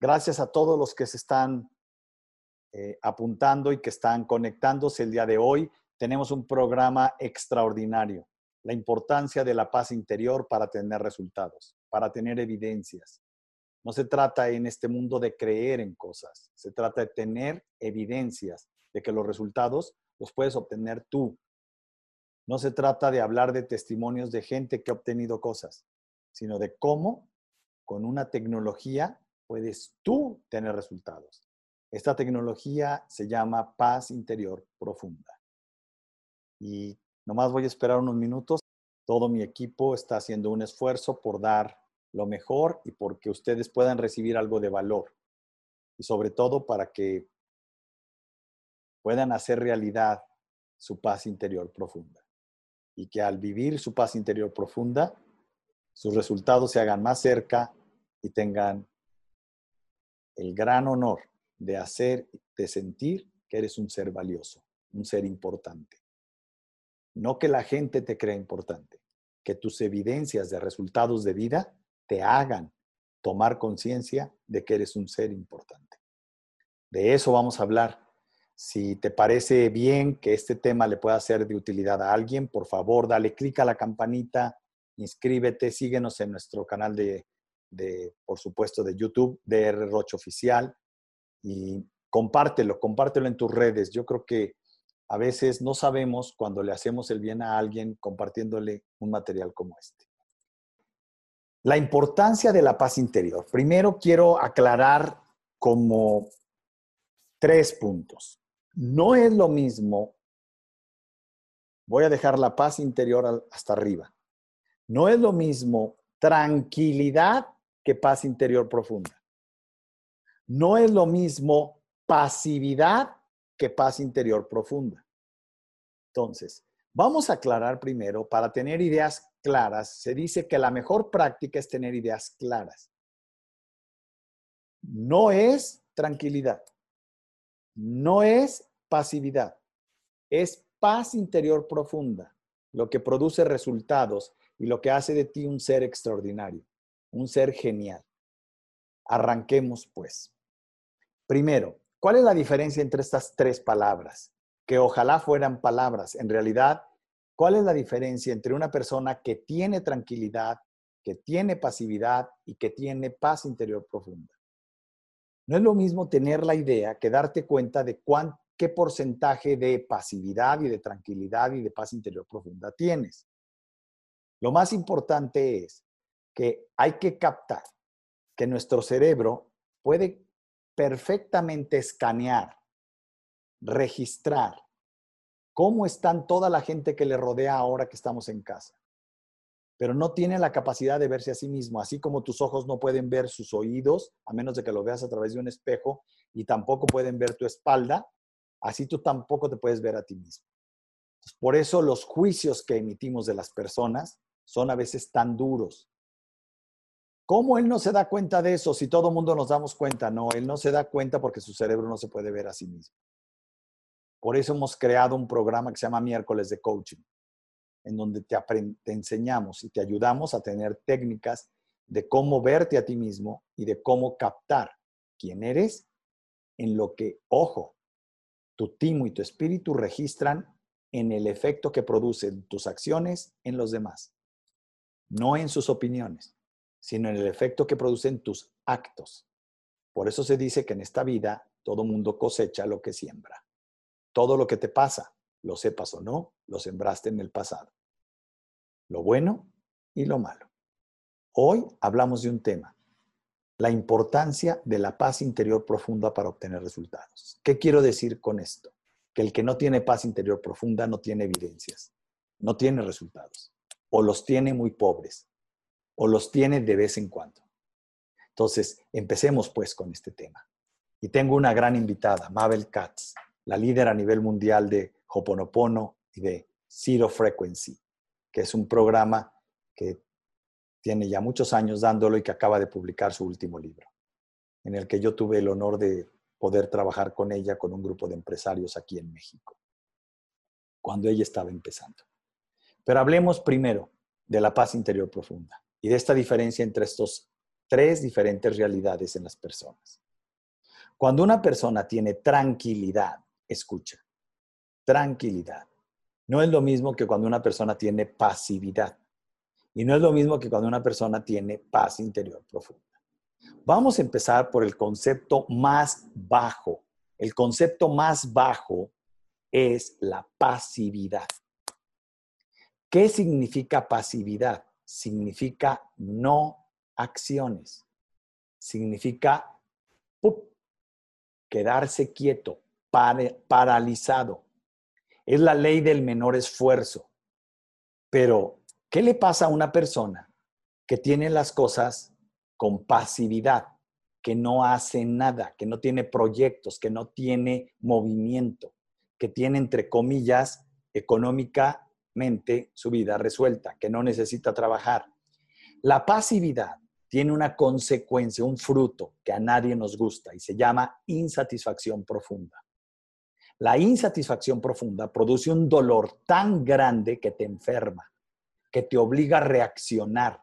Gracias a todos los que se están eh, apuntando y que están conectándose el día de hoy. Tenemos un programa extraordinario. La importancia de la paz interior para tener resultados, para tener evidencias. No se trata en este mundo de creer en cosas, se trata de tener evidencias de que los resultados los puedes obtener tú. No se trata de hablar de testimonios de gente que ha obtenido cosas, sino de cómo con una tecnología puedes tú tener resultados. Esta tecnología se llama paz interior profunda. Y nomás voy a esperar unos minutos. Todo mi equipo está haciendo un esfuerzo por dar lo mejor y porque ustedes puedan recibir algo de valor. Y sobre todo para que puedan hacer realidad su paz interior profunda. Y que al vivir su paz interior profunda, sus resultados se hagan más cerca y tengan el gran honor de hacer, de sentir que eres un ser valioso, un ser importante. No que la gente te crea importante, que tus evidencias de resultados de vida te hagan tomar conciencia de que eres un ser importante. De eso vamos a hablar. Si te parece bien que este tema le pueda ser de utilidad a alguien, por favor, dale clic a la campanita, inscríbete, síguenos en nuestro canal de, de por supuesto, de YouTube, DR Roche Oficial y compártelo, compártelo en tus redes. Yo creo que a veces no sabemos cuando le hacemos el bien a alguien compartiéndole un material como este. La importancia de la paz interior. Primero quiero aclarar como tres puntos. No es lo mismo, voy a dejar la paz interior hasta arriba, no es lo mismo tranquilidad que paz interior profunda. No es lo mismo pasividad que paz interior profunda. Entonces, vamos a aclarar primero, para tener ideas claras, se dice que la mejor práctica es tener ideas claras. No es tranquilidad, no es pasividad, es paz interior profunda, lo que produce resultados y lo que hace de ti un ser extraordinario, un ser genial. Arranquemos pues. Primero, ¿cuál es la diferencia entre estas tres palabras? Que ojalá fueran palabras. En realidad, ¿cuál es la diferencia entre una persona que tiene tranquilidad, que tiene pasividad y que tiene paz interior profunda? No es lo mismo tener la idea que darte cuenta de cuán, qué porcentaje de pasividad y de tranquilidad y de paz interior profunda tienes. Lo más importante es que hay que captar que nuestro cerebro puede perfectamente escanear, registrar cómo están toda la gente que le rodea ahora que estamos en casa. Pero no tiene la capacidad de verse a sí mismo, así como tus ojos no pueden ver sus oídos, a menos de que lo veas a través de un espejo, y tampoco pueden ver tu espalda, así tú tampoco te puedes ver a ti mismo. por eso los juicios que emitimos de las personas son a veces tan duros, ¿Cómo él no se da cuenta de eso si todo el mundo nos damos cuenta? No, él no se da cuenta porque su cerebro no se puede ver a sí mismo. Por eso hemos creado un programa que se llama Miércoles de Coaching, en donde te, te enseñamos y te ayudamos a tener técnicas de cómo verte a ti mismo y de cómo captar quién eres en lo que, ojo, tu timo y tu espíritu registran en el efecto que producen tus acciones en los demás, no en sus opiniones sino en el efecto que producen tus actos. Por eso se dice que en esta vida todo mundo cosecha lo que siembra. Todo lo que te pasa, lo sepas o no, lo sembraste en el pasado. Lo bueno y lo malo. Hoy hablamos de un tema, la importancia de la paz interior profunda para obtener resultados. ¿Qué quiero decir con esto? Que el que no tiene paz interior profunda no tiene evidencias, no tiene resultados, o los tiene muy pobres, o los tiene de vez en cuando. Entonces, empecemos pues con este tema. Y tengo una gran invitada, Mabel Katz, la líder a nivel mundial de Hoponopono y de Zero Frequency, que es un programa que tiene ya muchos años dándolo y que acaba de publicar su último libro, en el que yo tuve el honor de poder trabajar con ella, con un grupo de empresarios aquí en México, cuando ella estaba empezando. Pero hablemos primero de la paz interior profunda y de esta diferencia entre estos tres diferentes realidades en las personas. Cuando una persona tiene tranquilidad, escucha, tranquilidad, no es lo mismo que cuando una persona tiene pasividad. Y no es lo mismo que cuando una persona tiene paz interior profunda. Vamos a empezar por el concepto más bajo. El concepto más bajo es la pasividad. ¿Qué significa pasividad? Significa no acciones. Significa quedarse quieto, paralizado. Es la ley del menor esfuerzo. Pero, ¿qué le pasa a una persona que tiene las cosas con pasividad, que no hace nada, que no tiene proyectos, que no tiene movimiento, que tiene, entre comillas, su vida resuelta, que no necesita trabajar? La pasividad tiene una consecuencia, un fruto que a nadie nos gusta y se llama insatisfacción profunda. La insatisfacción profunda produce un dolor tan grande que te enferma, que te obliga a reaccionar,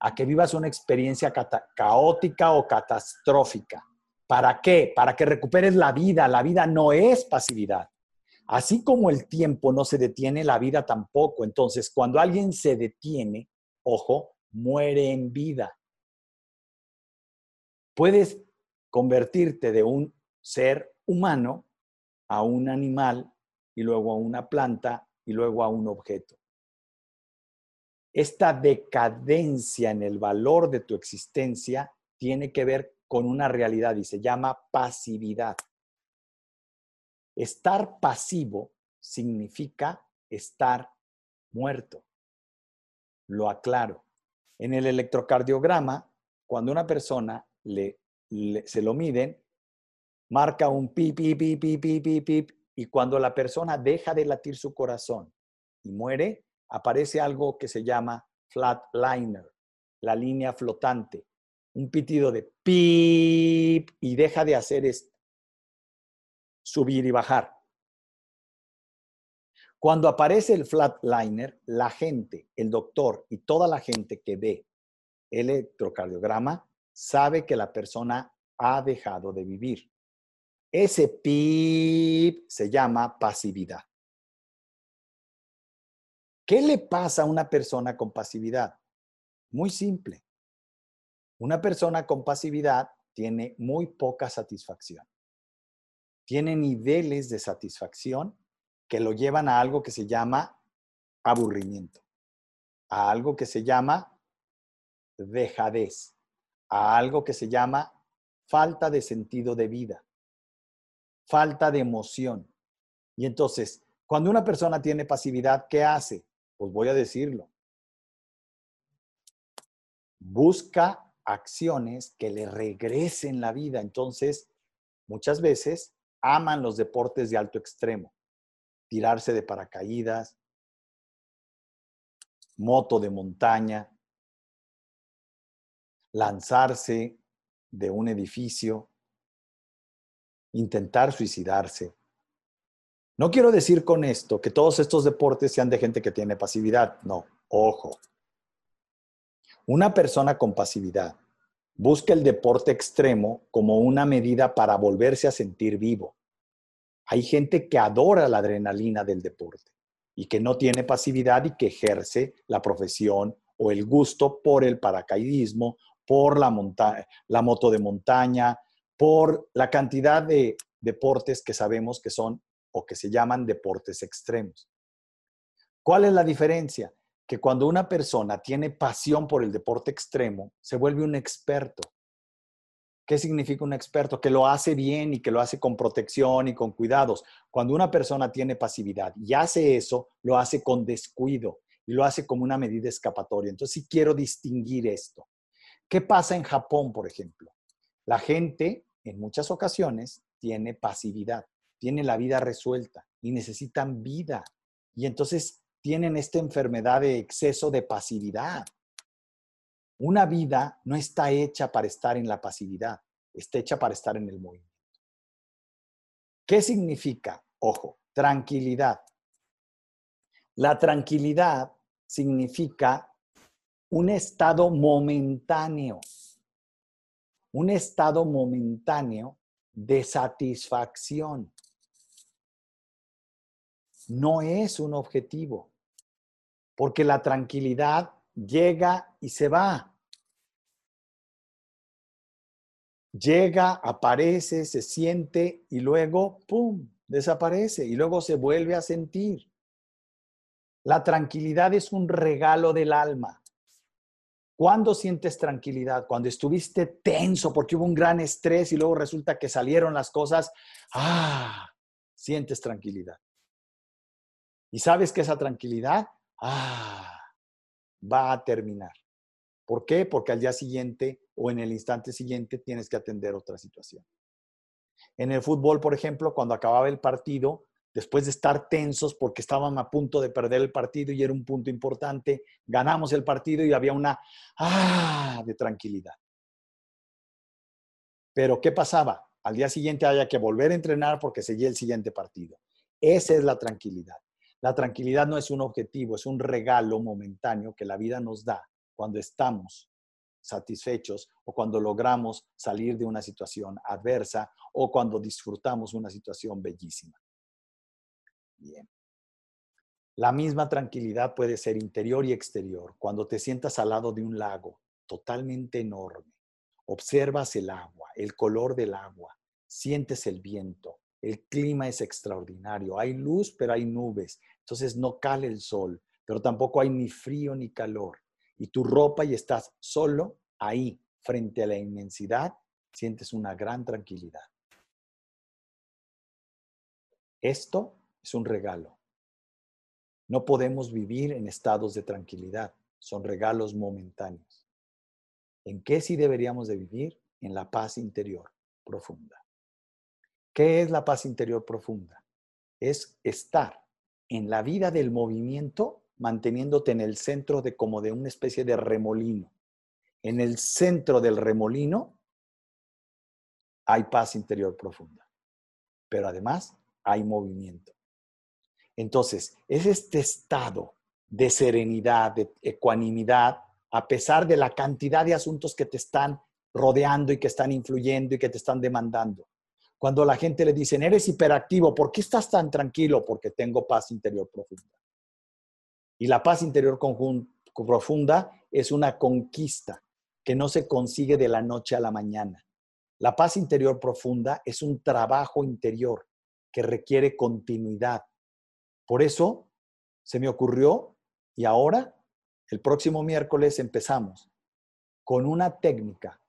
a que vivas una experiencia caótica o catastrófica. ¿Para qué? Para que recuperes la vida. La vida no es pasividad. Así como el tiempo no se detiene, la vida tampoco. Entonces, cuando alguien se detiene, ojo, muere en vida. Puedes convertirte de un ser humano a un animal y luego a una planta y luego a un objeto. Esta decadencia en el valor de tu existencia tiene que ver con una realidad y se llama pasividad. Estar pasivo significa estar muerto. Lo aclaro. En el electrocardiograma, cuando una persona le, se lo miden, marca un pip, pip, pip, pip, pip, pip, y cuando la persona deja de latir su corazón y muere, aparece algo que se llama flatliner, la línea flotante, un pitido de pip y deja de hacer esto, subir y bajar. Cuando aparece el flatliner, la gente, el doctor y toda la gente que ve el electrocardiograma sabe que la persona ha dejado de vivir. Ese PIB se llama pasividad. ¿Qué le pasa a una persona con pasividad? Muy simple. Una persona con pasividad tiene muy poca satisfacción. Tiene niveles de satisfacción que lo llevan a algo que se llama aburrimiento, a algo que se llama dejadez, a algo que se llama falta de sentido de vida, falta de emoción. Y entonces, cuando una persona tiene pasividad, ¿qué hace? Pues voy a decirlo. Busca acciones que le regresen la vida. Entonces, muchas veces aman los deportes de alto extremo tirarse de paracaídas, moto de montaña, lanzarse de un edificio, intentar suicidarse. No quiero decir con esto que todos estos deportes sean de gente que tiene pasividad, no, ojo. Una persona con pasividad busca el deporte extremo como una medida para volverse a sentir vivo. Hay gente que adora la adrenalina del deporte y que no tiene pasividad y que ejerce la profesión o el gusto por el paracaidismo, por la, la moto de montaña, por la cantidad de deportes que sabemos que son o que se llaman deportes extremos. ¿Cuál es la diferencia? Que cuando una persona tiene pasión por el deporte extremo, se vuelve un experto. ¿Qué significa un experto? Que lo hace bien y que lo hace con protección y con cuidados. Cuando una persona tiene pasividad y hace eso, lo hace con descuido y lo hace como una medida escapatoria. Entonces, sí quiero distinguir esto. ¿Qué pasa en Japón, por ejemplo? La gente, en muchas ocasiones, tiene pasividad, tiene la vida resuelta y necesitan vida. Y entonces tienen esta enfermedad de exceso de pasividad. Una vida no está hecha para estar en la pasividad, está hecha para estar en el movimiento. ¿Qué significa? Ojo, tranquilidad. La tranquilidad significa un estado momentáneo. un estado momentáneo de satisfacción. No es un objetivo, porque la tranquilidad llega y se va. Llega, aparece, se siente y luego, ¡pum!, desaparece y luego se vuelve a sentir. La tranquilidad es un regalo del alma. ¿Cuándo sientes tranquilidad? Cuando estuviste tenso porque hubo un gran estrés y luego resulta que salieron las cosas. Ah, sientes tranquilidad. Y sabes que esa tranquilidad, ah, va a terminar. ¿Por qué? Porque al día siguiente o en el instante siguiente tienes que atender otra situación. En el fútbol, por ejemplo, cuando acababa el partido, después de estar tensos porque estaban a punto de perder el partido y era un punto importante, ganamos el partido y había una ah de tranquilidad. Pero ¿qué pasaba? Al día siguiente había que volver a entrenar porque seguía el siguiente partido. Esa es la tranquilidad. La tranquilidad no es un objetivo, es un regalo momentáneo que la vida nos da cuando estamos satisfechos o cuando logramos salir de una situación adversa o cuando disfrutamos una situación bellísima. Bien. La misma tranquilidad puede ser interior y exterior. Cuando te sientas al lado de un lago totalmente enorme, observas el agua, el color del agua, sientes el viento, el clima es extraordinario, hay luz pero hay nubes, entonces no cale el sol, pero tampoco hay ni frío ni calor. Y tu ropa y estás solo ahí, frente a la inmensidad, sientes una gran tranquilidad. Esto es un regalo. No podemos vivir en estados de tranquilidad, son regalos momentáneos. ¿En qué sí deberíamos de vivir? En la paz interior profunda. ¿Qué es la paz interior profunda? Es estar en la vida del movimiento manteniéndote en el centro de como de una especie de remolino. En el centro del remolino hay paz interior profunda, pero además hay movimiento. Entonces, es este estado de serenidad, de ecuanimidad, a pesar de la cantidad de asuntos que te están rodeando y que están influyendo y que te están demandando. Cuando la gente le dicen, eres hiperactivo, ¿por qué estás tan tranquilo? Porque tengo paz interior profunda. Y la paz interior profunda es una conquista que no se consigue de la noche a la mañana. La paz interior profunda es un trabajo interior que requiere continuidad, por eso se me ocurrió y ahora, el próximo miércoles empezamos con una técnica,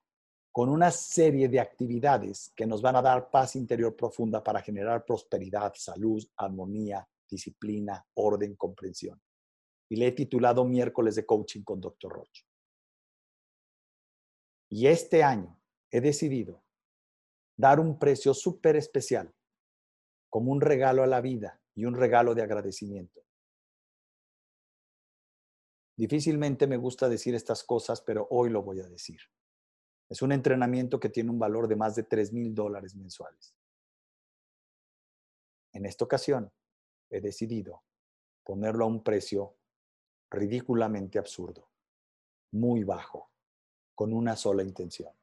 con una serie de actividades que nos van a dar paz interior profunda para generar prosperidad, salud, armonía, disciplina, orden, comprensión. Y le he titulado Miércoles de Coaching con Dr. Roche. Y este año he decidido dar un precio súper especial como un regalo a la vida y un regalo de agradecimiento. Difícilmente me gusta decir estas cosas, pero hoy lo voy a decir. Es un entrenamiento que tiene un valor de más de 3 mil dólares mensuales. En esta ocasión, he decidido ponerlo a un precio ridículamente absurdo, muy bajo, con una sola intención.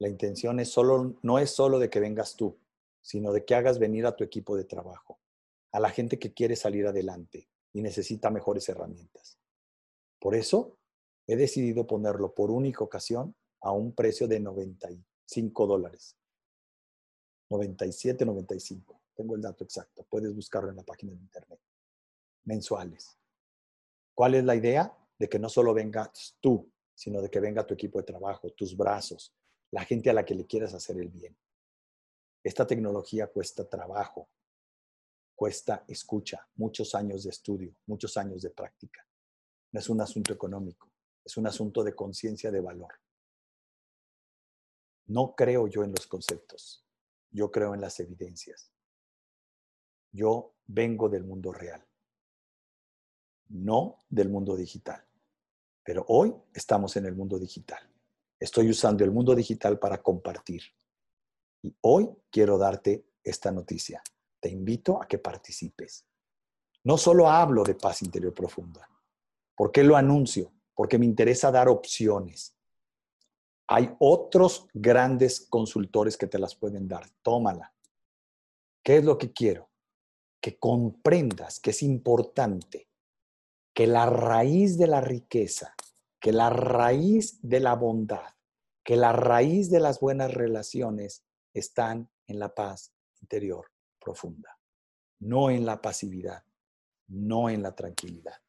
La intención es solo, no es solo de que vengas tú, sino de que hagas venir a tu equipo de trabajo, a la gente que quiere salir adelante y necesita mejores herramientas. Por eso, he decidido ponerlo por única ocasión a un precio de 95 dólares. 97, 95. Tengo el dato exacto. Puedes buscarlo en la página de internet. Mensuales. ¿Cuál es la idea? De que no solo vengas tú, sino de que venga tu equipo de trabajo, tus brazos, la gente a la que le quieras hacer el bien. Esta tecnología cuesta trabajo, cuesta escucha, muchos años de estudio, muchos años de práctica. No es un asunto económico, es un asunto de conciencia de valor. No creo yo en los conceptos, yo creo en las evidencias. Yo vengo del mundo real, no del mundo digital. Pero hoy estamos en el mundo digital. Estoy usando el mundo digital para compartir. Y hoy quiero darte esta noticia te invito a que participes. No solo hablo de paz interior profunda. ¿Por qué lo anuncio? Porque me interesa dar opciones. Hay otros grandes consultores que te las pueden dar. Tómala. ¿Qué es lo que quiero? Que comprendas que es importante que la raíz de la riqueza, que la raíz de la bondad, que la raíz de las buenas relaciones están en la paz interior profunda, no en la pasividad, no en la tranquilidad.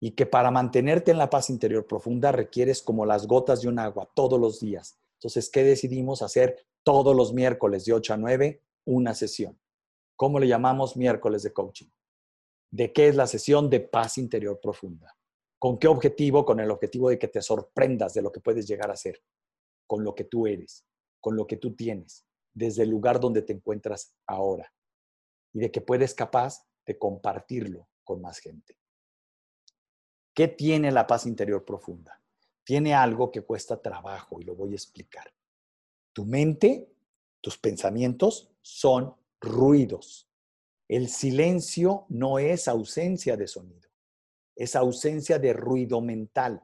Y que para mantenerte en la paz interior profunda requieres como las gotas de un agua todos los días. Entonces, ¿qué decidimos hacer todos los miércoles de 8 a 9? Una sesión. ¿Cómo le llamamos miércoles de coaching? ¿De qué es la sesión de paz interior profunda? ¿Con qué objetivo? Con el objetivo de que te sorprendas de lo que puedes llegar a ser, con lo que tú eres, con lo que tú tienes, desde el lugar donde te encuentras ahora. Y de que puedes capaz de compartirlo con más gente. ¿Qué tiene la paz interior profunda? Tiene algo que cuesta trabajo y lo voy a explicar. Tu mente, tus pensamientos son ruidos. El silencio no es ausencia de sonido, es ausencia de ruido mental.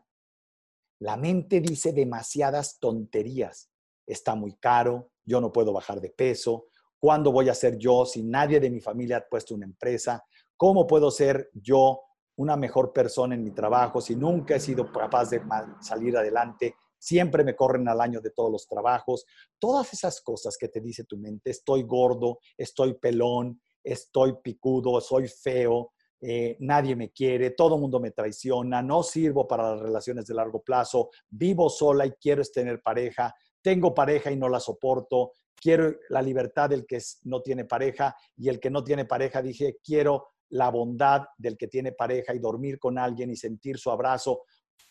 La mente dice demasiadas tonterías. Está muy caro, yo no puedo bajar de peso, ¿cuándo voy a ser yo si nadie de mi familia ha puesto una empresa? ¿Cómo puedo ser yo una mejor persona en mi trabajo si nunca he sido capaz de salir adelante? Siempre me corren al año de todos los trabajos. Todas esas cosas que te dice tu mente, estoy gordo, estoy pelón, estoy picudo, soy feo, eh, nadie me quiere, todo mundo me traiciona, no sirvo para las relaciones de largo plazo, vivo sola y quiero tener pareja, tengo pareja y no la soporto, quiero la libertad del que no tiene pareja y el que no tiene pareja dije, quiero la bondad del que tiene pareja y dormir con alguien y sentir su abrazo.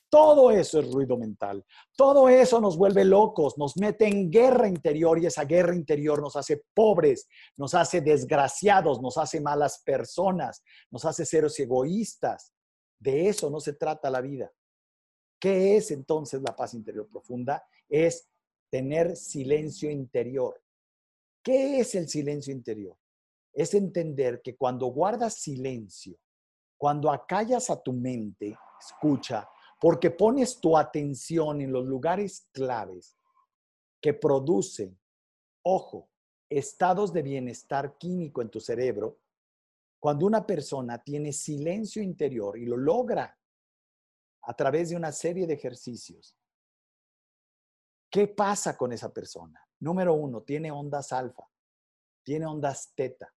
Todo eso es ruido mental. Todo eso nos vuelve locos, nos mete en guerra interior y esa guerra interior nos hace pobres, nos hace desgraciados, nos hace malas personas, nos hace seres egoístas. De eso no se trata la vida. ¿Qué es entonces la paz interior profunda? Es tener silencio interior. ¿Qué es el silencio interior? Es entender que cuando guardas silencio, cuando acallas a tu mente, escucha, porque pones tu atención en los lugares claves que producen, ojo, estados de bienestar químico en tu cerebro, cuando una persona tiene silencio interior y lo logra a través de una serie de ejercicios, ¿qué pasa con esa persona? Número uno, tiene ondas alfa, tiene ondas teta.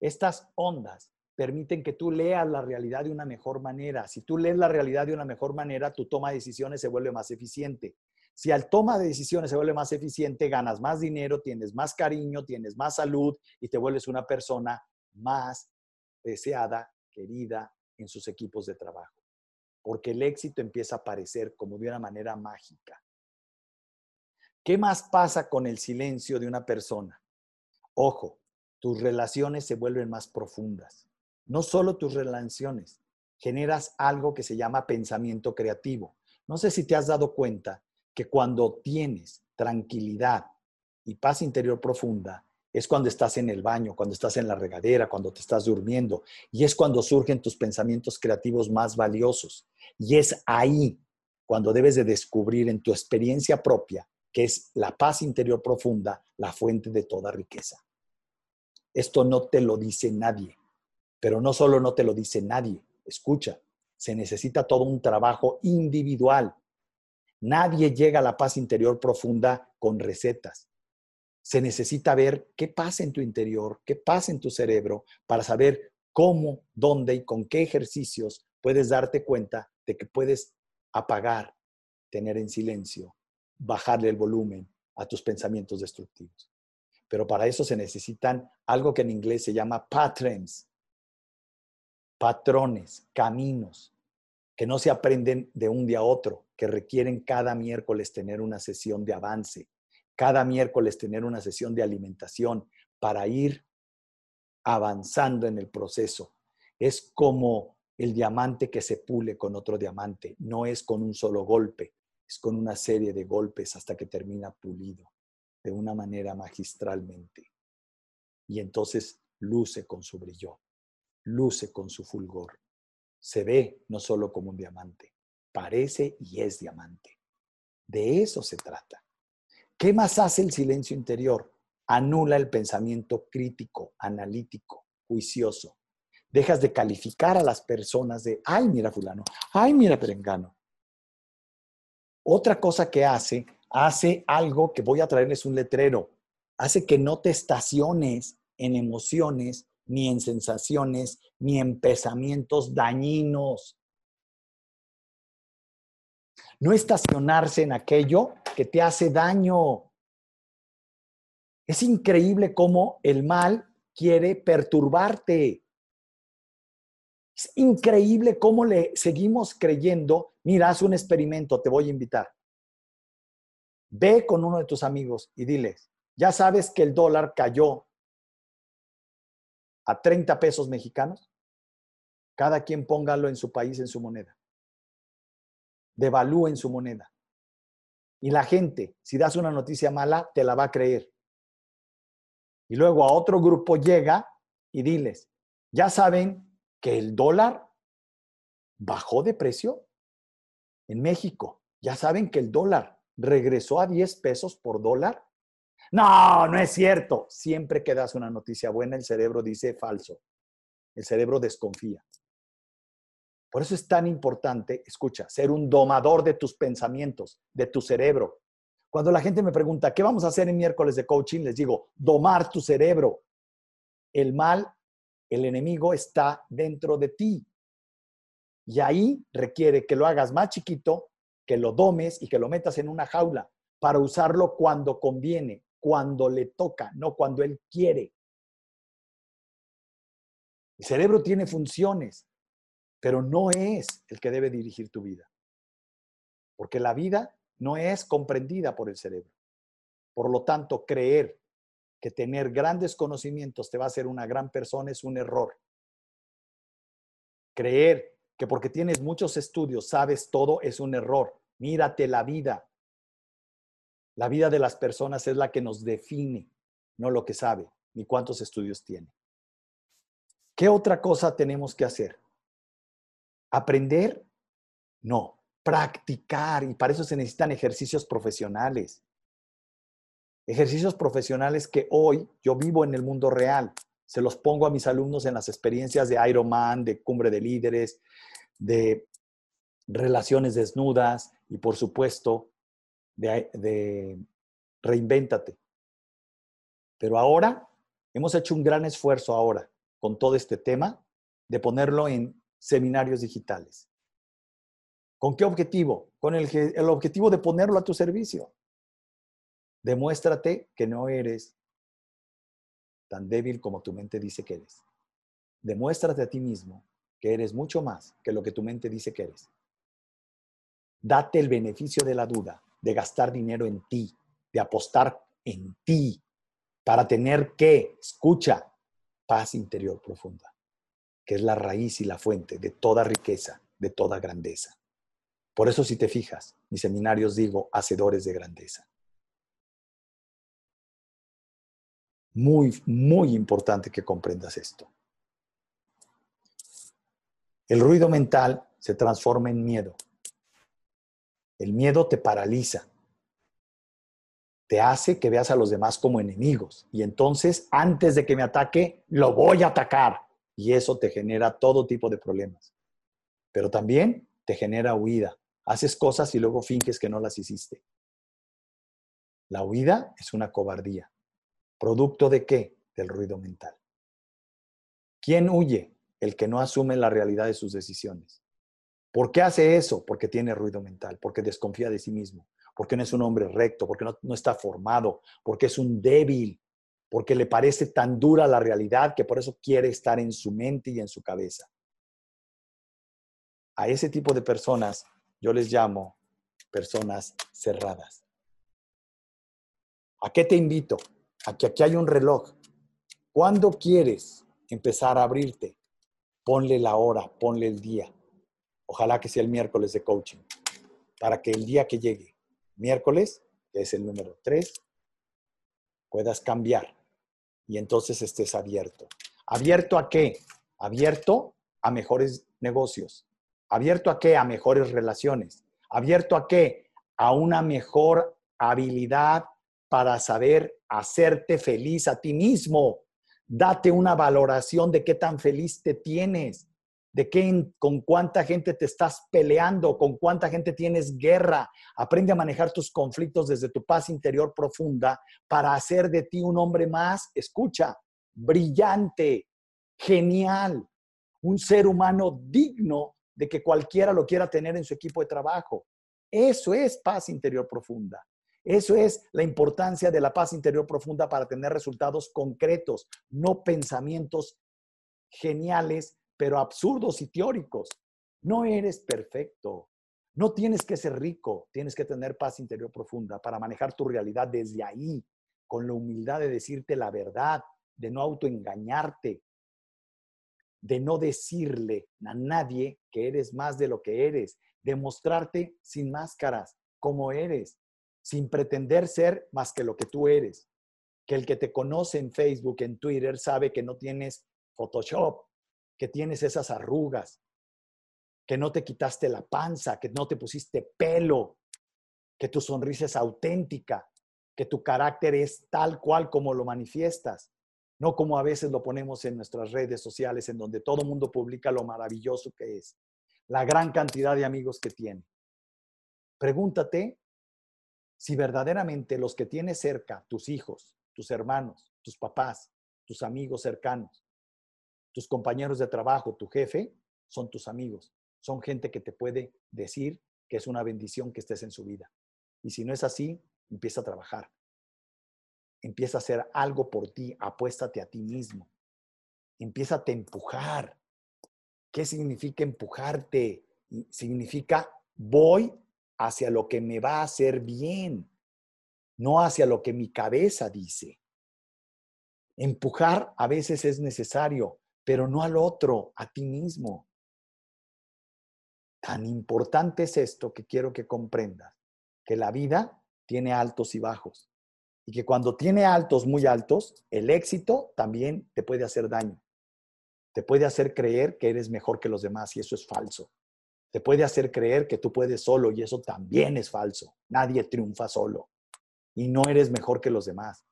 Estas ondas permiten que tú leas la realidad de una mejor manera. Si tú lees la realidad de una mejor manera, tu toma de decisiones se vuelve más eficiente. Si al toma de decisiones se vuelve más eficiente, ganas más dinero, tienes más cariño, tienes más salud y te vuelves una persona más deseada, querida en sus equipos de trabajo. Porque el éxito empieza a aparecer como de una manera mágica. ¿Qué más pasa con el silencio de una persona? Ojo, tus relaciones se vuelven más profundas. No solo tus relaciones, generas algo que se llama pensamiento creativo. No sé si te has dado cuenta que cuando tienes tranquilidad y paz interior profunda, es cuando estás en el baño, cuando estás en la regadera, cuando te estás durmiendo, y es cuando surgen tus pensamientos creativos más valiosos. Y es ahí cuando debes de descubrir en tu experiencia propia que es la paz interior profunda la fuente de toda riqueza. Esto no te lo dice nadie, pero no solo no te lo dice nadie, escucha, se necesita todo un trabajo individual. Nadie llega a la paz interior profunda con recetas. Se necesita ver qué pasa en tu interior, qué pasa en tu cerebro para saber cómo, dónde y con qué ejercicios puedes darte cuenta de que puedes apagar, tener en silencio, bajarle el volumen a tus pensamientos destructivos pero para eso se necesitan algo que en inglés se llama patterns, patrones, caminos, que no se aprenden de un día a otro, que requieren cada miércoles tener una sesión de avance, cada miércoles tener una sesión de alimentación para ir avanzando en el proceso. Es como el diamante que se pule con otro diamante, no es con un solo golpe, es con una serie de golpes hasta que termina pulido de una manera magistralmente. Y entonces luce con su brillo, luce con su fulgor. Se ve no solo como un diamante, parece y es diamante. De eso se trata. ¿Qué más hace el silencio interior? Anula el pensamiento crítico, analítico, juicioso. Dejas de calificar a las personas de, ay, mira fulano, ay, mira perengano. Otra cosa que hace, hace algo que voy a traerles un letrero. Hace que no te estaciones en emociones, ni en sensaciones, ni en pensamientos dañinos. No estacionarse en aquello que te hace daño. Es increíble cómo el mal quiere perturbarte. Es increíble cómo le seguimos creyendo, mira, haz un experimento, te voy a invitar. Ve con uno de tus amigos y diles, ya sabes que el dólar cayó a 30 pesos mexicanos. Cada quien póngalo en su país, en su moneda devalúen su moneda. Y la gente, si das una noticia mala, te la va a creer. Y luego a otro grupo llega y diles, ya saben que el dólar bajó de precio en México. Ya saben que el dólar regresó a 10 pesos por dólar. No, no es cierto. Siempre que das una noticia buena, el cerebro dice falso. El cerebro desconfía. Por eso es tan importante, escucha, ser un domador de tus pensamientos, de tu cerebro. Cuando la gente me pregunta, ¿qué vamos a hacer en miércoles de coaching? Les digo, domar tu cerebro. El mal, el enemigo está dentro de ti. Y ahí requiere que lo hagas más chiquito, que lo domes y que lo metas en una jaula para usarlo cuando conviene, cuando le toca, no cuando él quiere. El cerebro tiene funciones pero no es el que debe dirigir tu vida. Porque la vida no es comprendida por el cerebro. Por lo tanto, creer que tener grandes conocimientos te va a hacer una gran persona es un error. Creer que porque tienes muchos estudios sabes todo es un error. Mírate la vida. La vida de las personas es la que nos define, no lo que sabe, ni cuántos estudios tiene. ¿Qué otra cosa tenemos que hacer? Aprender, no, practicar y para eso se necesitan ejercicios profesionales. Ejercicios profesionales que hoy yo vivo en el mundo real. Se los pongo a mis alumnos en las experiencias de Ironman, de cumbre de líderes, de relaciones desnudas y por supuesto de, reinvéntate. Pero ahora hemos hecho un gran esfuerzo ahora con todo este tema de ponerlo en seminarios digitales. ¿Con qué objetivo? Con el objetivo de ponerlo a tu servicio. Demuéstrate que no eres tan débil como tu mente dice que eres. Demuéstrate a ti mismo que eres mucho más que lo que tu mente dice que eres. Date el beneficio de la duda, de gastar dinero en ti, de apostar en ti, para tener que, escucha, paz interior profunda que es la raíz y la fuente de toda riqueza, de toda grandeza. Por eso si te fijas, mis seminarios digo, hacedores de grandeza. Muy, muy importante que comprendas esto. El ruido mental se transforma en miedo. El miedo te paraliza, te hace que veas a los demás como enemigos. Y entonces, antes de que me ataque, lo voy a atacar y eso te genera todo tipo de problemas. Pero también te genera huida. Haces cosas y luego finges que no las hiciste. La huida es una cobardía. ¿Producto de qué? Del ruido mental. ¿Quién huye? El que no asume la realidad de sus decisiones. ¿Por qué hace eso? Porque tiene ruido mental, porque desconfía de sí mismo, porque no es un hombre recto, porque no, no está formado, porque es un débil, porque le parece tan dura la realidad que por eso quiere estar en su mente y en su cabeza. A ese tipo de personas yo les llamo personas cerradas. ¿A qué te invito? A que aquí hay un reloj. ¿Cuándo quieres empezar a abrirte? Ponle la hora, ponle el día. Ojalá que sea el miércoles de coaching, para que el día que llegue, miércoles, que es el número 3, puedas cambiar y entonces estés abierto. ¿Abierto a qué? Abierto a mejores negocios. ¿Abierto a qué? A mejores relaciones. ¿Abierto a qué? a una mejor habilidad para saber hacerte feliz a ti mismo. Date una valoración de qué tan feliz te tienes, de qué, con cuánta gente te estás peleando, con cuánta gente tienes guerra. Aprende a manejar tus conflictos desde tu paz interior profunda para hacer de ti un hombre más, escucha, brillante, genial, un ser humano digno de que cualquiera lo quiera tener en su equipo de trabajo. Eso es paz interior profunda. Eso es la importancia de la paz interior profunda para tener resultados concretos, no pensamientos geniales, pero absurdos y teóricos. No eres perfecto. No tienes que ser rico, tienes que tener paz interior profunda para manejar tu realidad desde ahí, con la humildad de decirte la verdad, de no autoengañarte, de no decirle a nadie que eres más de lo que eres, de mostrarte sin máscaras, como eres, sin pretender ser más que lo que tú eres. Que el que te conoce en Facebook, en Twitter, sabe que no tienes Photoshop, que tienes esas arrugas, que no te quitaste la panza, que no te pusiste pelo, que tu sonrisa es auténtica, que tu carácter es tal cual como lo manifiestas no como a veces lo ponemos en nuestras redes sociales, en donde todo mundo publica lo maravilloso que es, la gran cantidad de amigos que tiene. Pregúntate si verdaderamente los que tienes cerca, tus hijos, tus hermanos, tus papás, tus amigos cercanos, tus compañeros de trabajo, tu jefe, son tus amigos. Son gente que te puede decir que es una bendición que estés en su vida. Y si no es así, empieza a trabajar. Empieza a hacer algo por ti, apuéstate a ti mismo. Empieza a empujar. ¿Qué significa empujarte? Significa voy hacia lo que me va a hacer bien, no hacia lo que mi cabeza dice. Empujar a veces es necesario, pero no al otro, a ti mismo. Tan importante es esto que quiero que comprendas, que la vida tiene altos y bajos y que cuando tiene altos muy altos, el éxito también te puede hacer daño. Te puede hacer creer que eres mejor que los demás y eso es falso. Te puede hacer creer que tú puedes solo y eso también es falso. Nadie triunfa solo y no eres mejor que los demás.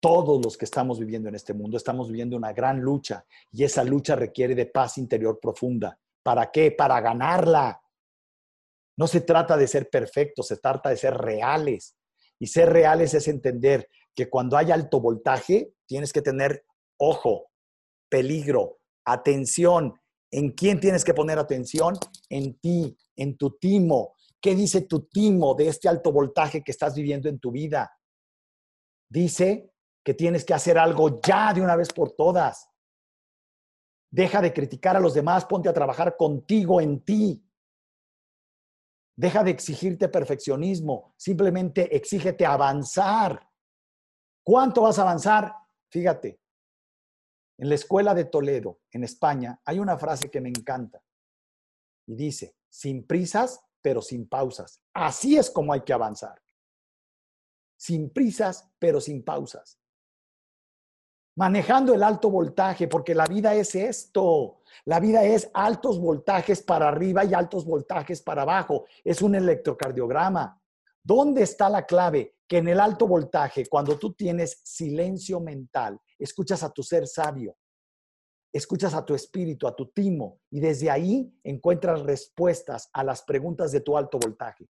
Todos los que estamos viviendo en este mundo estamos viviendo una gran lucha y esa lucha requiere de paz interior profunda. ¿Para qué? Para ganarla. No se trata de ser perfectos, se trata de ser reales, y ser reales es entender que cuando hay alto voltaje, tienes que tener ojo, peligro, atención. ¿En quién tienes que poner atención? En ti, en tu timo. ¿Qué dice tu timo de este alto voltaje que estás viviendo en tu vida? Dice que tienes que hacer algo ya de una vez por todas. Deja de criticar a los demás, ponte a trabajar contigo en ti. Deja de exigirte perfeccionismo, simplemente exígete avanzar. ¿Cuánto vas a avanzar? Fíjate, en la escuela de Toledo, en España, hay una frase que me encanta y dice, sin prisas, pero sin pausas. Así es como hay que avanzar. Sin prisas, pero sin pausas manejando el alto voltaje, porque la vida es esto. La vida es altos voltajes para arriba y altos voltajes para abajo. Es un electrocardiograma. ¿Dónde está la clave? Que en el alto voltaje, cuando tú tienes silencio mental, escuchas a tu ser sabio, escuchas a tu espíritu, a tu timo, y desde ahí encuentras respuestas a las preguntas de tu alto voltaje.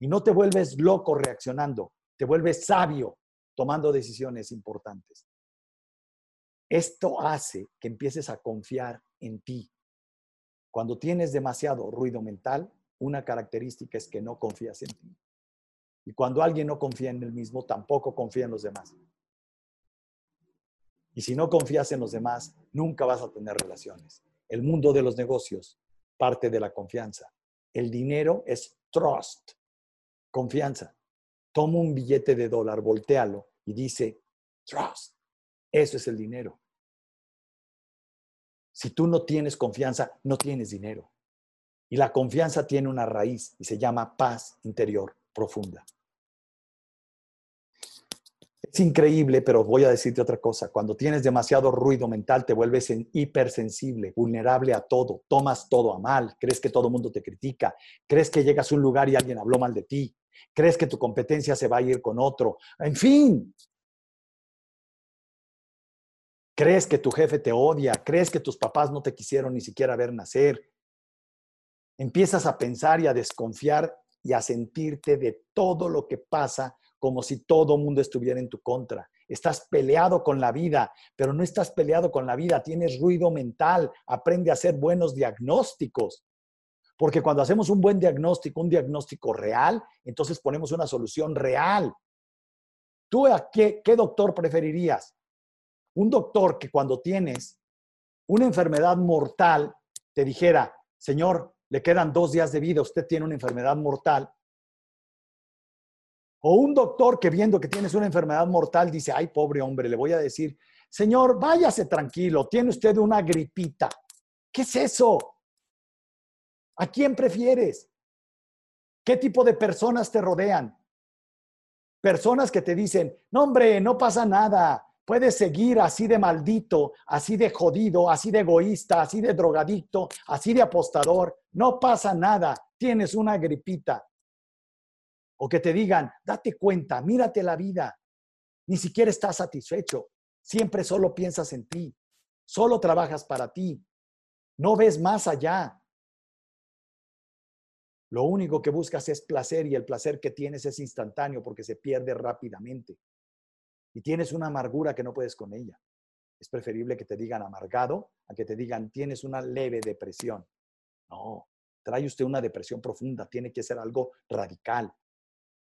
Y no te vuelves loco reaccionando, te vuelves sabio tomando decisiones importantes. Esto hace que empieces a confiar en ti. Cuando tienes demasiado ruido mental, una característica es que no confías en ti. Y cuando alguien no confía en él mismo, tampoco confía en los demás. Y si no confías en los demás, nunca vas a tener relaciones. El mundo de los negocios parte de la confianza. El dinero es trust, confianza. Toma un billete de dólar, voltealo y dice trust. Eso es el dinero. Si tú no tienes confianza, no tienes dinero. Y la confianza tiene una raíz y se llama paz interior profunda. Es increíble, pero voy a decirte otra cosa. Cuando tienes demasiado ruido mental, te vuelves hipersensible, vulnerable a todo, tomas todo a mal, crees que todo el mundo te critica, crees que llegas a un lugar y alguien habló mal de ti, crees que tu competencia se va a ir con otro. En fin, crees que tu jefe te odia, crees que tus papás no te quisieron ni siquiera ver nacer. Empiezas a pensar y a desconfiar y a sentirte de todo lo que pasa como si todo mundo estuviera en tu contra. Estás peleado con la vida, pero no estás peleado con la vida, tienes ruido mental, aprende a hacer buenos diagnósticos. Porque cuando hacemos un buen diagnóstico, un diagnóstico real, entonces ponemos una solución real. ¿Tú a qué, qué doctor preferirías? Un doctor que cuando tienes una enfermedad mortal te dijera, señor, le quedan dos días de vida, usted tiene una enfermedad mortal, o un doctor que viendo que tienes una enfermedad mortal dice, ay, pobre hombre, le voy a decir, señor, váyase tranquilo, tiene usted una gripita. ¿Qué es eso? ¿A quién prefieres? ¿Qué tipo de personas te rodean? Personas que te dicen, no hombre, no pasa nada, puedes seguir así de maldito, así de jodido, así de egoísta, así de drogadicto, así de apostador, no pasa nada, tienes una gripita. O que te digan, date cuenta, mírate la vida. Ni siquiera estás satisfecho. Siempre solo piensas en ti. Solo trabajas para ti. No ves más allá. Lo único que buscas es placer y el placer que tienes es instantáneo porque se pierde rápidamente. Y tienes una amargura que no puedes con ella. Es preferible que te digan amargado a que te digan tienes una leve depresión. No, trae usted una depresión profunda, tiene que ser algo radical.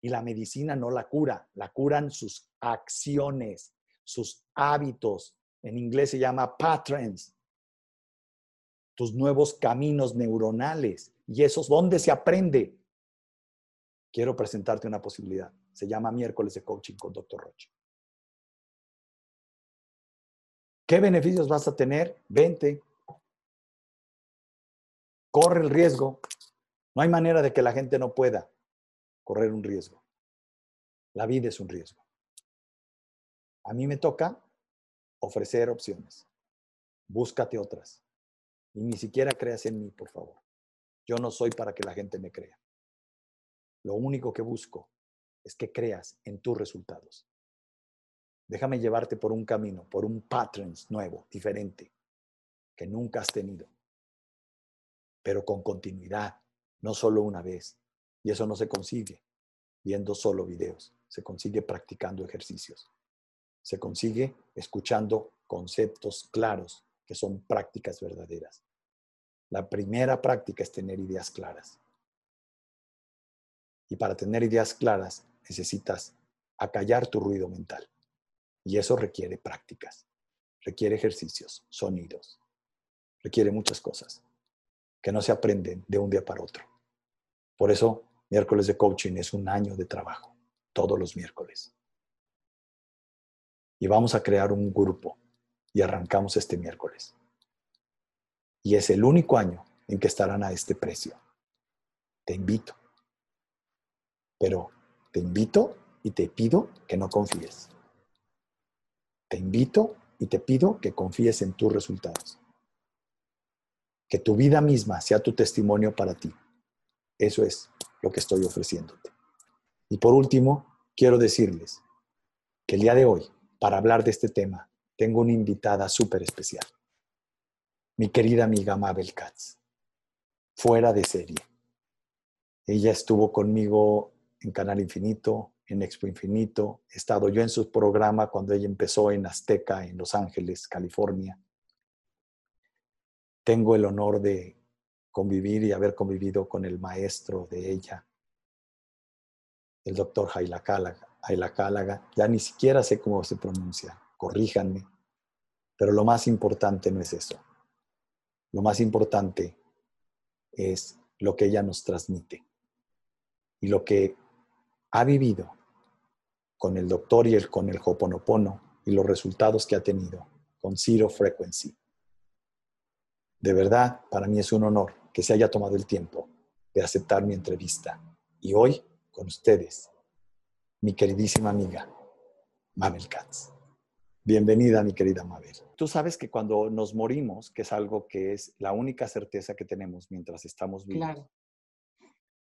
Y la medicina no la cura, la curan sus acciones, sus hábitos. En inglés se llama patterns. Tus nuevos caminos neuronales. ¿Y esos dónde se aprende? Quiero presentarte una posibilidad. Se llama miércoles de coaching con Dr. Roche. ¿Qué beneficios vas a tener? Vente. Corre el riesgo. No hay manera de que la gente no pueda correr un riesgo. La vida es un riesgo. A mí me toca ofrecer opciones. Búscate otras. Y ni siquiera creas en mí, por favor. Yo no soy para que la gente me crea. Lo único que busco es que creas en tus resultados. Déjame llevarte por un camino, por un pattern nuevo, diferente, que nunca has tenido, pero con continuidad, no solo una vez, y eso no se consigue viendo solo videos, se consigue practicando ejercicios, se consigue escuchando conceptos claros que son prácticas verdaderas. La primera práctica es tener ideas claras. Y para tener ideas claras necesitas acallar tu ruido mental. Y eso requiere prácticas, requiere ejercicios, sonidos, requiere muchas cosas que no se aprenden de un día para otro. Por eso Miércoles de coaching es un año de trabajo, todos los miércoles. Y vamos a crear un grupo y arrancamos este miércoles. Y es el único año en que estarán a este precio. Te invito. Pero te invito y te pido que no confíes. Te invito y te pido que confíes en tus resultados. Que tu vida misma sea tu testimonio para ti. Eso es lo que estoy ofreciéndote. Y por último, quiero decirles que el día de hoy, para hablar de este tema, tengo una invitada súper especial. Mi querida amiga Mabel Katz, fuera de serie. Ella estuvo conmigo en Canal Infinito, en Expo Infinito. He estado yo en su programa cuando ella empezó en Azteca, en Los Ángeles, California. Tengo el honor de convivir y haber convivido con el maestro de ella, el doctor Jaila Cálaga. Ya ni siquiera sé cómo se pronuncia, corríjanme. Pero lo más importante no es eso. Lo más importante es lo que ella nos transmite y lo que ha vivido con el doctor y el, con el Hoponopono y los resultados que ha tenido con Zero Frequency. De verdad, para mí es un honor que se haya tomado el tiempo de aceptar mi entrevista. Y hoy, con ustedes, mi queridísima amiga, Mabel Katz. Bienvenida, mi querida Mabel. Tú sabes que cuando nos morimos, que es algo que es la única certeza que tenemos mientras estamos vivos, Claro,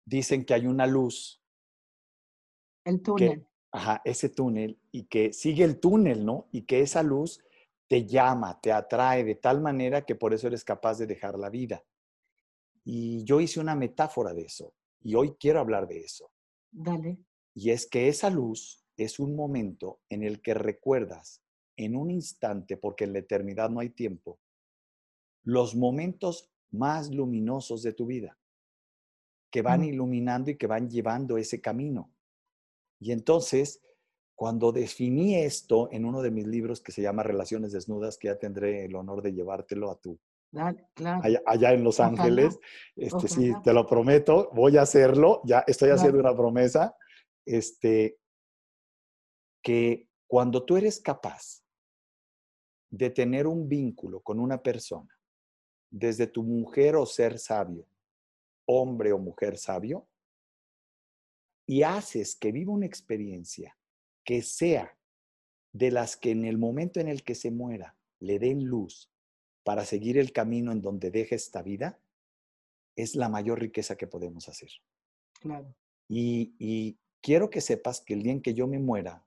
dicen que hay una luz, el túnel. ajá, ese túnel, y que sigue el túnel, ¿no? Y que esa luz te llama, te atrae de tal manera que por eso eres capaz de dejar la vida. Y yo hice una metáfora de eso, y hoy quiero hablar de eso. Dale. Y es que esa luz es un momento en el que recuerdas en un instante, porque en la eternidad no hay tiempo, los momentos más luminosos de tu vida, que van iluminando y que van llevando ese camino. Y entonces, cuando definí esto en uno de mis libros que se llama Relaciones Desnudas, que ya tendré el honor de llevártelo a tu Dale, claro. allá, allá en Los Ojalá, Ángeles. Este, sí, te lo prometo, voy a hacerlo, ya estoy Claro. haciendo una promesa, este, que cuando tú eres capaz de tener un vínculo con una persona, desde tu mujer o ser sabio, hombre o mujer sabio, y haces que viva una experiencia que sea de las que en el momento en el que se muera le den luz para seguir el camino en donde deje esta vida, es la mayor riqueza que podemos hacer. Claro. Y, y quiero que sepas que el día en que yo me muera,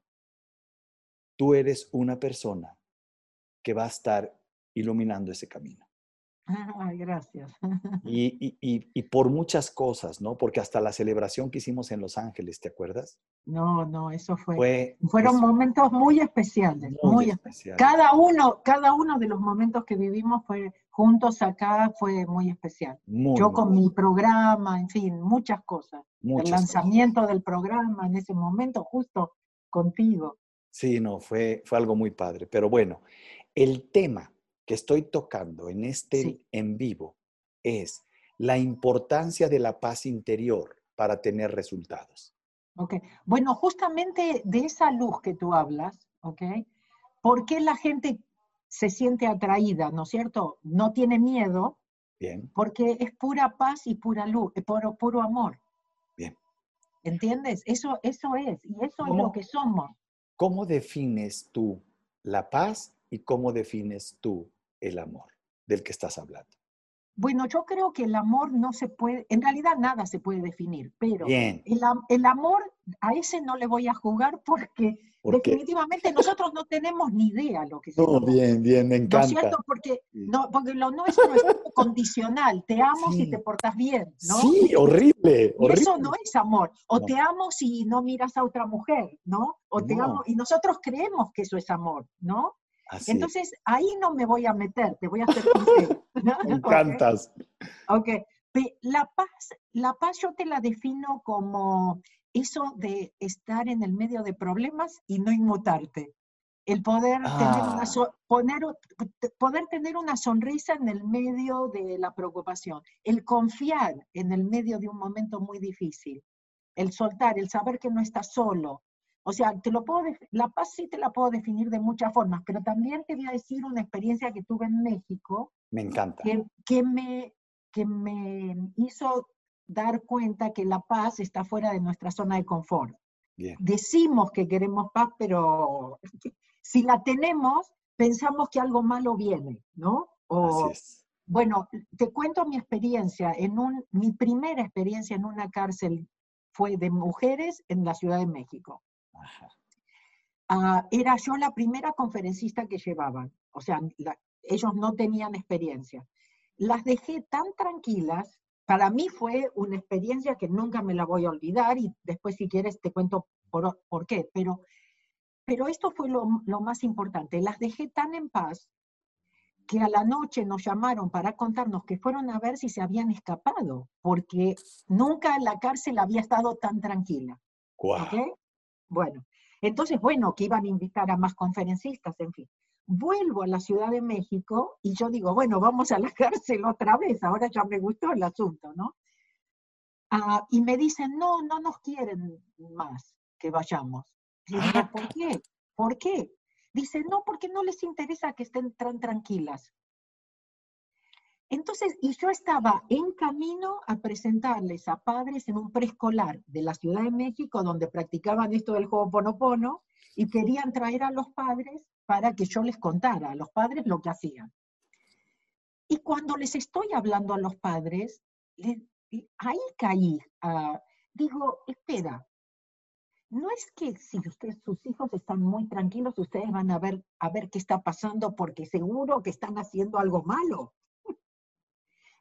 tú eres una persona que va a estar iluminando ese camino. Ah, gracias. Y, y- y- y por muchas cosas, ¿no? Porque hasta la celebración que hicimos en Los Ángeles, ¿te acuerdas? No, no, eso fue. Fue Fueron es momentos muy especiales, muy muy espe- especial. Cada uno, cada uno de los momentos que vivimos fue juntos acá fue muy especial. Muy, Yo muy, con mi programa, en fin, muchas cosas. muchas el cosas. lanzamiento del programa en ese momento, justo contigo. Sí, no, fue, fue algo muy padre. Pero bueno, el tema que estoy tocando en este Sí. en vivo es la importancia de la paz interior para tener resultados. ¿ok? Bueno, justamente de esa luz que tú hablas, ¿ok? ¿Por qué la gente se siente atraída, ¿no es cierto? No tiene miedo, Bien, porque es pura paz y pura luz, eh, puro, puro amor. Bien. ¿Entiendes? Eso, eso es, y eso es lo que somos. ¿cómo defines tú la paz y cómo defines tú el amor del que estás hablando? Bueno, yo creo que el amor no se puede, en realidad nada se puede definir, pero Bien, el, el amor a ese no le voy a jugar porque porque definitivamente nosotros no tenemos ni idea lo que es no, bien, bien, me ¿No es encanta. cierto? Porque, no, porque lo nuestro es condicional. Te amo si Sí. te portas bien, ¿no? Sí, horrible, Y eso horrible. no es amor. O No. te amo si no miras a otra mujer, ¿no? O te No. amo. Y nosotros creemos que eso es amor, ¿no? Así, Entonces, ahí no me voy a meter, te voy a hacer sincero. me encantas. Ok. Pe- La paz, la paz yo te la defino como eso de estar en el medio de problemas y no inmutarte. El poder, tener, Ah. una so- poner poder tener una sonrisa en el medio de la preocupación. El confiar en el medio de un momento muy difícil. El soltar, el saber que no estás solo. O sea, te lo puedo la paz sí te la puedo definir de muchas formas, pero también te voy a decir una experiencia que tuve en México, Me encanta. que, que me, que me hizo dar cuenta que la paz está fuera de nuestra zona de confort. Bien, Decimos que queremos paz, pero si la tenemos, pensamos que algo malo viene, ¿no? O, así es. bueno, te cuento mi experiencia. En un, mi primera experiencia en una cárcel fue de mujeres en la Ciudad de México. Ajá. Ah, era yo la primera conferencista que llevaban, o sea, la- ellos no tenían experiencia. Las dejé tan tranquilas, para mí fue una experiencia que nunca me la voy a olvidar y después si quieres te cuento por, por qué, pero, pero esto fue lo, lo más importante, las dejé tan en paz que a la noche nos llamaron para contarnos que fueron a ver si se habían escapado, porque nunca la cárcel había estado tan tranquila. Guau. ¿ok? Bueno, entonces, bueno, que iban a invitar a más conferencistas, en fin. Vuelvo a la Ciudad de México y yo digo, bueno, vamos a la cárcel otra vez, ahora ya me gustó el asunto, ¿no? Ah, y me dicen, no, no nos quieren más que vayamos. Y digo, Ah, ¿por qué? ¿Por qué? Dice, no, porque no les interesa que estén tan tranquilas. Entonces, y yo estaba en camino a presentarles a padres en un preescolar de la Ciudad de México, donde practicaban esto del Ho'oponopono, y querían traer a los padres para que yo les contara a los padres lo que hacían. Y cuando les estoy hablando a los padres, ahí caí. digo, espera, no es que si ustedes, sus hijos están muy tranquilos, ustedes van a ver, a ver qué está pasando porque seguro que están haciendo algo malo.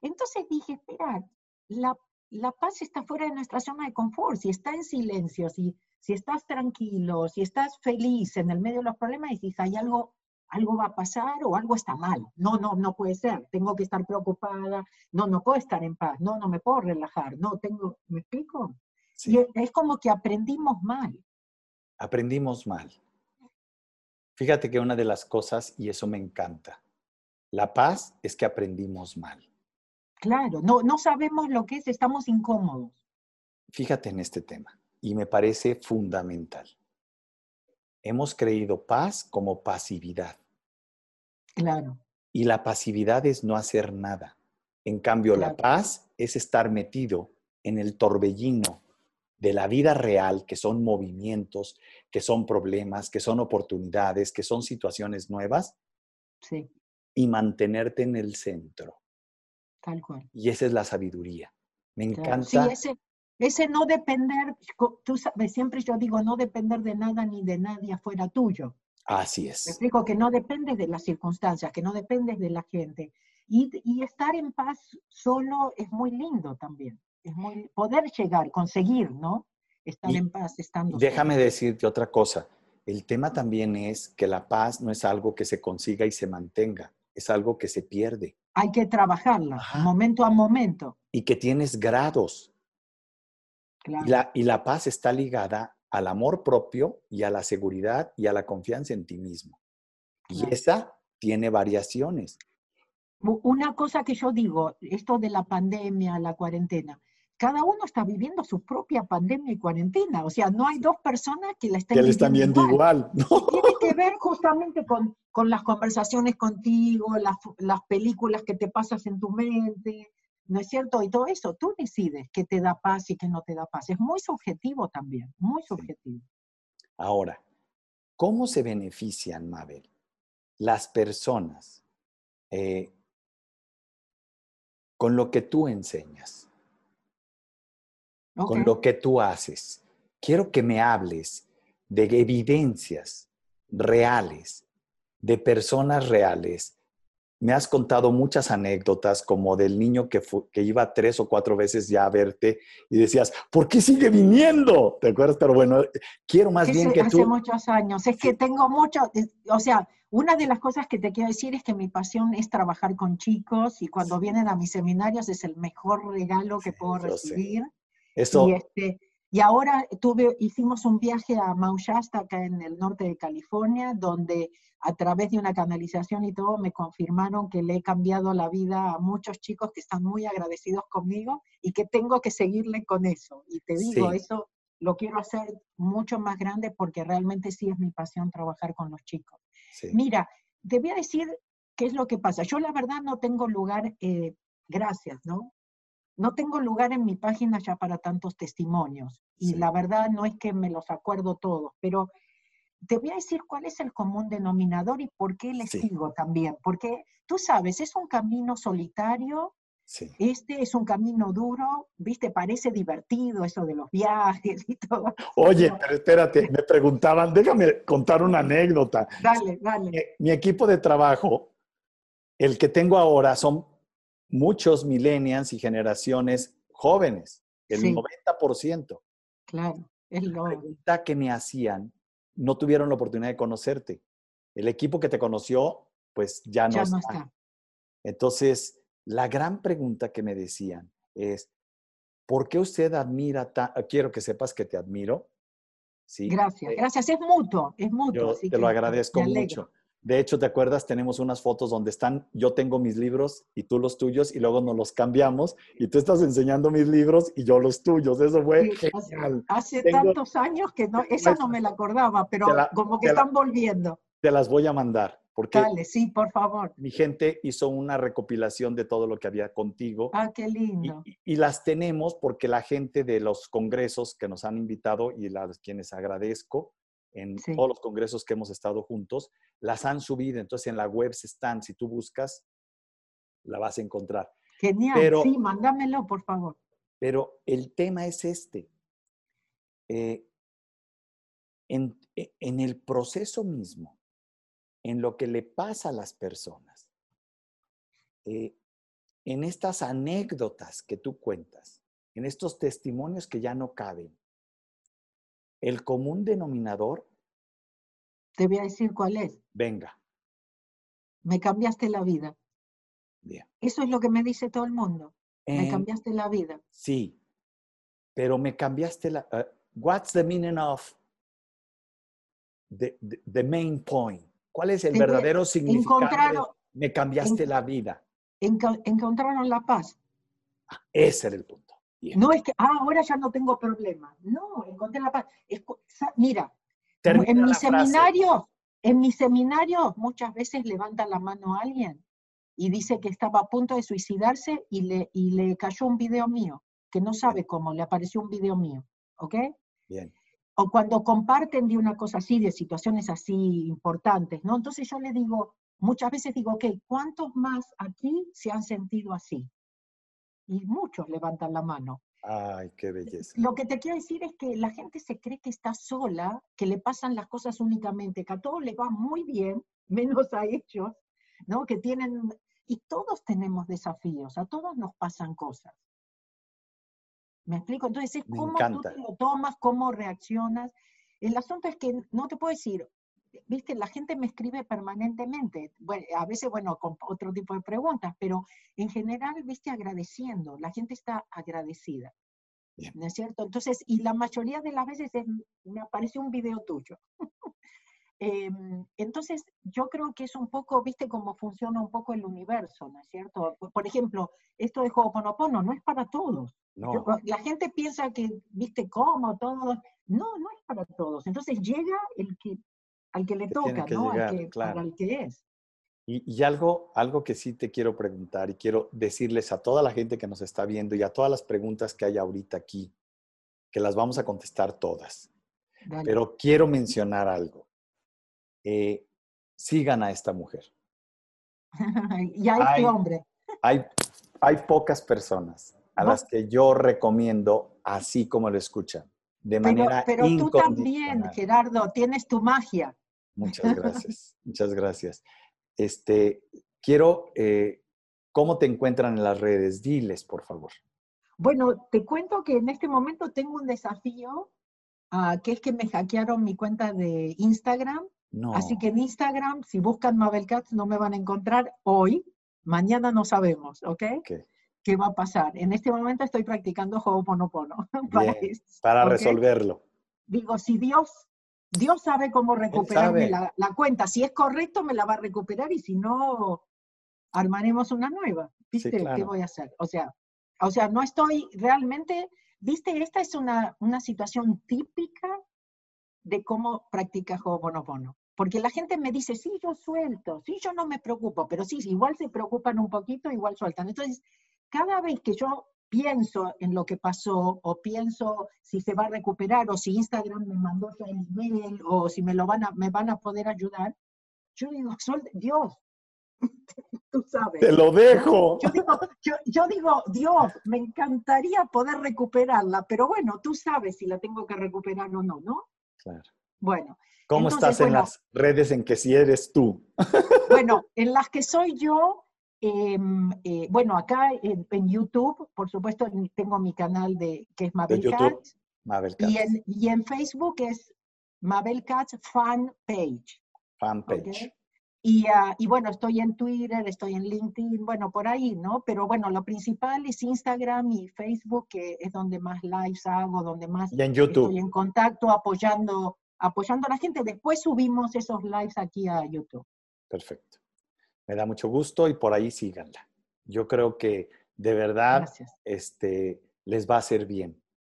Entonces dije, espera, la, la paz está fuera de nuestra zona de confort, si está en silencio, si, si estás tranquilo, si estás feliz en el medio de los problemas, y si hay algo, algo va a pasar o algo está mal. No, no, no puede ser, tengo que estar preocupada, no, no puedo estar en paz, no, no me puedo relajar, no, tengo, ¿me explico? Y es como que aprendimos mal. Aprendimos mal. Fíjate que una de las cosas, y eso me encanta, la paz es que aprendimos mal. Claro, no, no sabemos lo que es, estamos incómodos. Fíjate en este tema, y me parece fundamental. Hemos creído paz como pasividad. Claro. Y la pasividad es no hacer nada. En cambio, la paz es estar metido en el torbellino de la vida real, que son movimientos, que son problemas, que son oportunidades, que son situaciones nuevas, sí. y mantenerte en el centro. Tal cual. Y esa es la sabiduría. Me encanta. Sí, ese, ese no depender, tú sabes, siempre yo digo, no depender de nada ni de nadie afuera tuyo. Así es. Me explico que no dependes de las circunstancias, que no dependes de la gente. Y, y estar en paz solo es muy lindo también es muy, poder llegar, conseguir, ¿no? Estar en paz estando. Déjame decirte otra cosa. El tema también es que la paz no es algo que se consiga y se mantenga, es algo que se pierde. Hay que trabajarla, momento a momento. Y que tienes grados. Y, la, y la paz está ligada al amor propio y a la seguridad y a la confianza en ti mismo. Y esa tiene variaciones. Una cosa que yo digo, esto de la pandemia, la cuarentena, cada uno está viviendo su propia pandemia y cuarentena. O sea, no hay dos personas que la estén, que están viendo igual. Tiene que ver justamente con, con las conversaciones contigo, las, las, películas que te pasas en tu mente, ¿no es cierto? Y todo eso, tú decides qué te da paz y qué no te da paz. Es muy subjetivo también, muy subjetivo. Ahora, ¿cómo se benefician, Mabel, las personas eh, con lo que tú enseñas? con lo que tú haces. Quiero que me hables de evidencias reales, de personas reales. Me has contado muchas anécdotas como del niño que, que iba tres o cuatro veces ya a verte y decías, ¿por qué sigue viniendo? ¿Te acuerdas? Pero bueno, quiero más bien que tú... Hace muchos años. Es que tengo mucho, o sea, una de las cosas que te quiero decir es que mi pasión es trabajar con chicos y cuando vienen a mis seminarios es el mejor regalo que puedo recibir. Y, este, y ahora tuve, hicimos un viaje a Mount Shasta, acá en el norte de California, donde a través de una canalización y todo me confirmaron que le he cambiado la vida a muchos chicos que están muy agradecidos conmigo y que tengo que seguirle con eso. Y te digo, eso lo quiero hacer mucho más grande porque realmente sí es mi pasión trabajar con los chicos. Mira, te voy a decir qué es lo que pasa. Yo la verdad no tengo lugar, eh, gracias, ¿no? No tengo lugar en mi página ya para tantos testimonios y la verdad no es que me los acuerdo todos, pero te voy a decir cuál es el común denominador y por qué les sigo también, porque tú sabes, es un camino solitario, este es un camino duro, viste, parece divertido eso de los viajes y todo. Oye, pero espérate, me preguntaban, déjame contar una anécdota. Dale, dale. Mi, mi equipo de trabajo, el que tengo ahora, son muchos millennials y generaciones jóvenes, el 90%. Claro, es lo... La pregunta que me hacían, no tuvieron la oportunidad de conocerte. El equipo que te conoció, pues ya no, está. Entonces, la gran pregunta que me decían es, ¿por qué usted admira Quiero que sepas que te admiro. ¿sí? Gracias, eh, gracias. Es mutuo, es mutuo. Yo te lo agradezco mucho. De hecho, ¿te acuerdas? Tenemos unas fotos donde están, yo tengo mis libros y tú los tuyos y luego nos los cambiamos y tú estás enseñando mis libros y yo los tuyos. Eso fue genial. Hace, tantos años que no, esa no me la acordaba, pero como que están volviendo. Te las voy a mandar. Porque Dale, sí, por favor. Mi gente hizo una recopilación de todo lo que había contigo. Ah, qué lindo. Y, las tenemos porque la gente de los congresos que nos han invitado y las quienes agradezco, en Sí. todos los congresos que hemos estado juntos, las han subido. Entonces en la web están, si tú buscas, la vas a encontrar. Genial. Pero- sí, mándamelo, por favor. Pero el tema es este. Eh, en, e- en el proceso mismo, en lo que le pasa a las personas, eh, en estas anécdotas que tú cuentas, en estos testimonios que ya no caben, el común denominador, Te voy a decir cuál es. venga, Me cambiaste la vida. bien. Eso es lo que me dice todo el mundo. Me cambiaste la vida. Sí, pero me cambiaste la... uh, what's the meaning of the, the, the main point? ¿Cuál es el Te verdadero significado? de me cambiaste en- la vida. enco- encontraron la paz. Ese era el punto. Bien. No es que, ah, ahora ya no tengo problema. No, encontré la paz. Mira, Termina en la mi frase. seminario, en mi seminario muchas veces levanta la mano a alguien y dice que estaba a punto de suicidarse y le, y le cayó un video mío, que no sabe cómo, le apareció un video mío, ¿ok? Bien. O cuando comparten de una cosa así, de situaciones así importantes, ¿no? Entonces yo le digo, muchas veces digo, ok, ¿cuántos más aquí se han sentido así? Y muchos levantan la mano. Ay, qué belleza. Lo que te quiero decir es que la gente se cree que está sola, que le pasan las cosas únicamente, que a todos les va muy bien, menos a ellos, ¿no? Que tienen, y todos tenemos desafíos, a todos nos pasan cosas. ¿Me explico? Entonces es Me cómo encanta. tú te lo tomas, cómo reaccionas. El asunto es que no te puedo decir, viste, la gente me escribe permanentemente, bueno, a veces, bueno, con otro tipo de preguntas, pero en general, viste, agradeciendo, la gente está agradecida. Bien. ¿No es cierto? Entonces, y la mayoría de las veces es, me apareció un video tuyo. Em, entonces, yo creo que es un poco, viste, cómo funciona un poco el universo, ¿no es cierto? Por, ejemplo, esto de Ho'oponopono no es para todos. No, Yo- la gente piensa que, viste, cómo todos. No, no es para todos. Entonces llega el que, al que le toca, que ¿no? llegar, al que, claro. para el que es. Y, y algo, algo que sí te quiero preguntar y quiero decirles a toda la gente que nos está viendo y a todas las preguntas que hay ahorita aquí, que las vamos a contestar todas. Dale. Pero quiero mencionar algo. Eh, sigan a esta mujer. y a este hombre. Hay, hay pocas personas a No. las que yo recomiendo así como lo escuchan, de Pero, manera pero tú también. Gerardo, tienes tu magia. Muchas gracias, muchas gracias. Este, quiero, eh, ¿cómo te encuentran en las redes? Diles, por favor. Bueno, te cuento que en este momento tengo un desafío, ah, que es que me hackearon mi cuenta de Instagram. No, Así que en Instagram, si buscan Mabel Katz, no me van a encontrar hoy. Mañana no sabemos, ¿ok? Ok. ¿Qué va a pasar? En este momento estoy practicando Ho'oponopono. para, Bien, para resolverlo. Digo, si Dios, Dios sabe cómo recuperarme sabe. la, la cuenta. Si es correcto, me la va a recuperar y si no, armaremos una nueva. ¿Viste? ¿Qué claro. voy a hacer? O sea, o sea, no estoy realmente, viste, esta es una, una situación típica de cómo practica Ho'oponopono. Porque la gente me dice, sí, yo suelto, sí, yo no me preocupo, pero sí, igual se preocupan un poquito, igual sueltan. Entonces, cada vez que yo pienso en lo que pasó, o pienso si se va a recuperar, o si Instagram me mandó ya el email, o si me lo van a, me van a poder ayudar, yo digo, "Sol- Dios, tú sabes. Te lo dejo. Yo digo, yo, yo digo, Dios, me encantaría poder recuperarla, pero bueno, tú sabes si la tengo que recuperar o no, ¿no? Claro. Bueno, ¿Cómo Entonces, estás en bueno. las redes en que si eres tú? bueno, en las que soy yo, em, eh, bueno, acá en, en YouTube, por supuesto, en- tengo mi canal de que es Mabel Katz, Mabel y Katz, en, y en Facebook es Mabel Katz Fan Page. fanpage. ¿ok? Y, ah, y bueno, estoy en Twitter, estoy en LinkedIn, bueno, por ahí, ¿no? Pero bueno, lo principal es Instagram y Facebook, que es donde más lives hago, donde más Y en YouTube. estoy en contacto, apoyando, apoyando a la gente. Después subimos esos lives aquí a YouTube. Perfecto. Me da mucho gusto y por ahí síganla. Yo creo que de verdad este, les va a hacer bien.